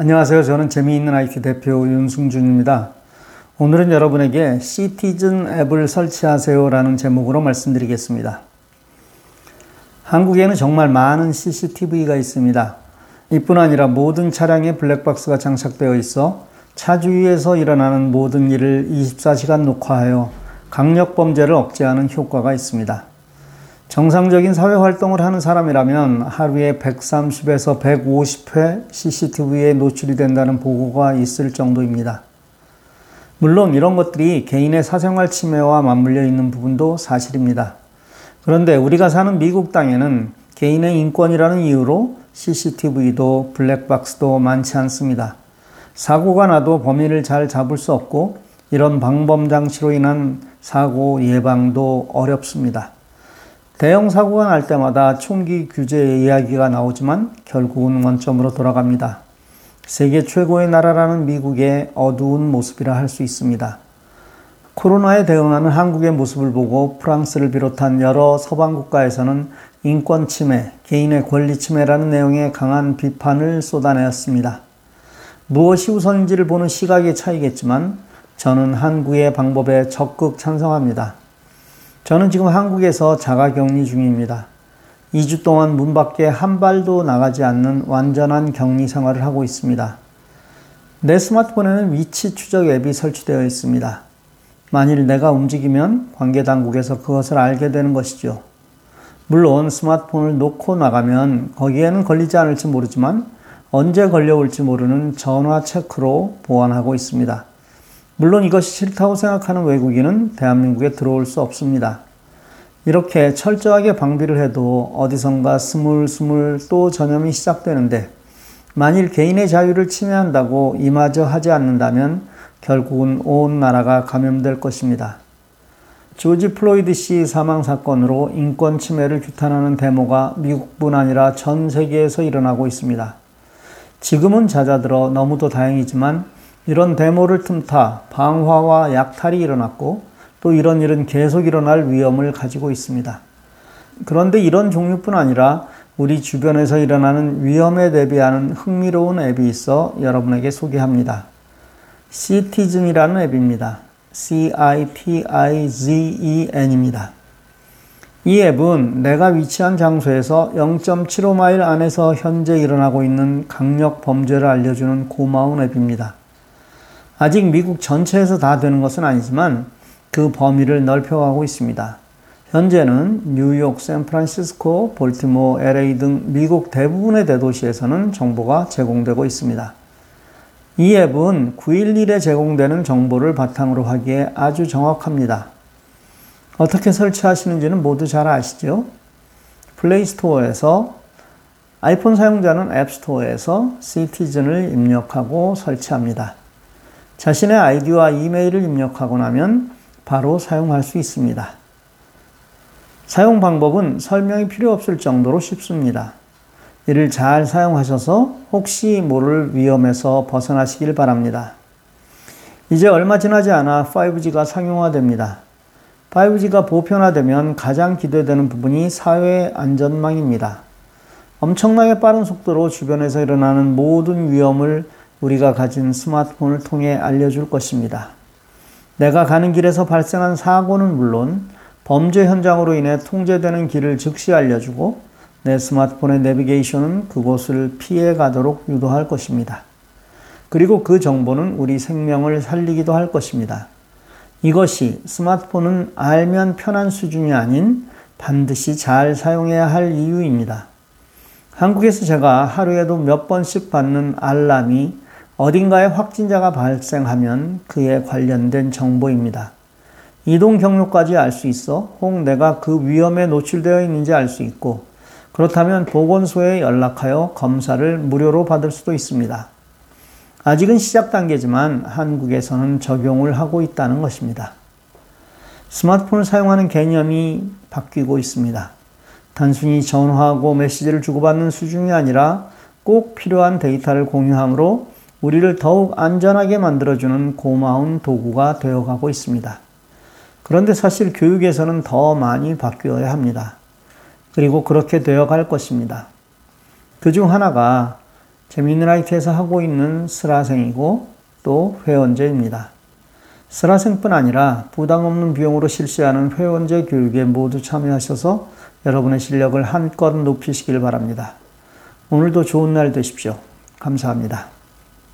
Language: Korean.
안녕하세요. 저는 재미있는 IT 대표 윤승준입니다. 오늘은 여러분에게 시티즌 앱을 설치하세요라는 제목으로 말씀드리겠습니다. 한국에는 정말 많은 CCTV가 있습니다. 이뿐 아니라 모든 차량에 블랙박스가 장착되어 있어 차 주위에서 일어나는 모든 일을 24시간 녹화하여 강력 범죄를 억제하는 효과가 있습니다. 정상적인 사회 활동을 하는 사람이라면 하루에 130에서 150회 CCTV에 노출이 된다는 보고가 있을 정도입니다. 물론 이런 것들이 개인의 사생활 침해와 맞물려 있는 부분도 사실입니다. 그런데 우리가 사는 미국 땅에는 개인의 인권이라는 이유로 CCTV도 블랙박스도 많지 않습니다. 사고가 나도 범인을 잘 잡을 수 없고 이런 방범 장치로 인한 사고 예방도 어렵습니다. 대형 사고가 날 때마다 총기 규제 이야기가 나오지만 결국은 원점으로 돌아갑니다. 세계 최고의 나라라는 미국의 어두운 모습이라 할 수 있습니다. 코로나에 대응하는 한국의 모습을 보고 프랑스를 비롯한 여러 서방 국가에서는 인권 침해, 개인의 권리 침해라는 내용의 강한 비판을 쏟아내었습니다. 무엇이 우선인지를 보는 시각의 차이겠지만 저는 한국의 방법에 적극 찬성합니다. 저는 지금 한국에서 자가 격리 중입니다. 2주 동안 문 밖에 한 발도 나가지 않는 완전한 격리 생활을 하고 있습니다. 내 스마트폰에는 위치 추적 앱이 설치되어 있습니다. 만일 내가 움직이면 관계 당국에서 그것을 알게 되는 것이죠. 물론 스마트폰을 놓고 나가면 거기에는 걸리지 않을지 모르지만 언제 걸려올지 모르는 전화 체크로 보완하고 있습니다. 물론 이것이 싫다고 생각하는 외국인은 대한민국에 들어올 수 없습니다. 이렇게 철저하게 방비를 해도 어디선가 스물스물 또 전염이 시작되는데 만일 개인의 자유를 침해한다고 이마저 하지 않는다면 결국은 온 나라가 감염될 것입니다. 조지 플로이드 씨 사망 사건으로 인권 침해를 규탄하는 데모가 미국뿐 아니라 전 세계에서 일어나고 있습니다. 지금은 잦아들어 너무도 다행이지만 이런 데모를 틈타 방화와 약탈이 일어났고 또 이런 일은 계속 일어날 위험을 가지고 있습니다. 그런데 이런 종류뿐 아니라 우리 주변에서 일어나는 위험에 대비하는 흥미로운 앱이 있어 여러분에게 소개합니다. Citizen이라는 앱입니다. C-I-T-I-Z-E-N입니다. 이 앱은 내가 위치한 장소에서 0.75마일 안에서 현재 일어나고 있는 강력 범죄를 알려주는 고마운 앱입니다. 아직 미국 전체에서 다 되는 것은 아니지만 그 범위를 넓혀가고 있습니다. 현재는 뉴욕, 샌프란시스코, 볼티모, LA 등 미국 대부분의 대도시에서는 정보가 제공되고 있습니다. 이 앱은 911에 제공되는 정보를 바탕으로 하기에 아주 정확합니다. 어떻게 설치하시는지는 모두 잘 아시죠? 플레이스토어에서 아이폰 사용자는 앱스토어에서 시티즌을 입력하고 설치합니다. 자신의 아이디와 이메일을 입력하고 나면 바로 사용할 수 있습니다. 사용 방법은 설명이 필요 없을 정도로 쉽습니다. 이를 잘 사용하셔서 혹시 모를 위험에서 벗어나시길 바랍니다. 이제 얼마 지나지 않아 5G가 상용화됩니다. 5G가 보편화되면 가장 기대되는 부분이 사회 안전망입니다. 엄청나게 빠른 속도로 주변에서 일어나는 모든 위험을 우리가 가진 스마트폰을 통해 알려줄 것입니다. 내가 가는 길에서 발생한 사고는 물론 범죄 현장으로 인해 통제되는 길을 즉시 알려주고 내 스마트폰의 내비게이션은 그곳을 피해 가도록 유도할 것입니다. 그리고 그 정보는 우리 생명을 살리기도 할 것입니다. 이것이 스마트폰은 알면 편한 수준이 아닌 반드시 잘 사용해야 할 이유입니다. 한국에서 제가 하루에도 몇 번씩 받는 알람이 어딘가에 확진자가 발생하면 그에 관련된 정보입니다. 이동 경로까지 알 수 있어 혹 내가 그 위험에 노출되어 있는지 알 수 있고 그렇다면 보건소에 연락하여 검사를 무료로 받을 수도 있습니다. 아직은 시작 단계지만 한국에서는 적용을 하고 있다는 것입니다. 스마트폰을 사용하는 개념이 바뀌고 있습니다. 단순히 전화하고 메시지를 주고받는 수준이 아니라 꼭 필요한 데이터를 공유함으로 우리를 더욱 안전하게 만들어주는 고마운 도구가 되어가고 있습니다. 그런데 사실 교육에서는 더 많이 바뀌어야 합니다. 그리고 그렇게 되어 갈 것입니다. 그 중 하나가 재미있는 아이트에서 하고 있는 슬라생이고 또 회원제입니다. 슬라생뿐 아니라 부담 없는 비용으로 실시하는 회원제 교육에 모두 참여하셔서 여러분의 실력을 한껏 높이시길 바랍니다. 오늘도 좋은 날 되십시오. 감사합니다.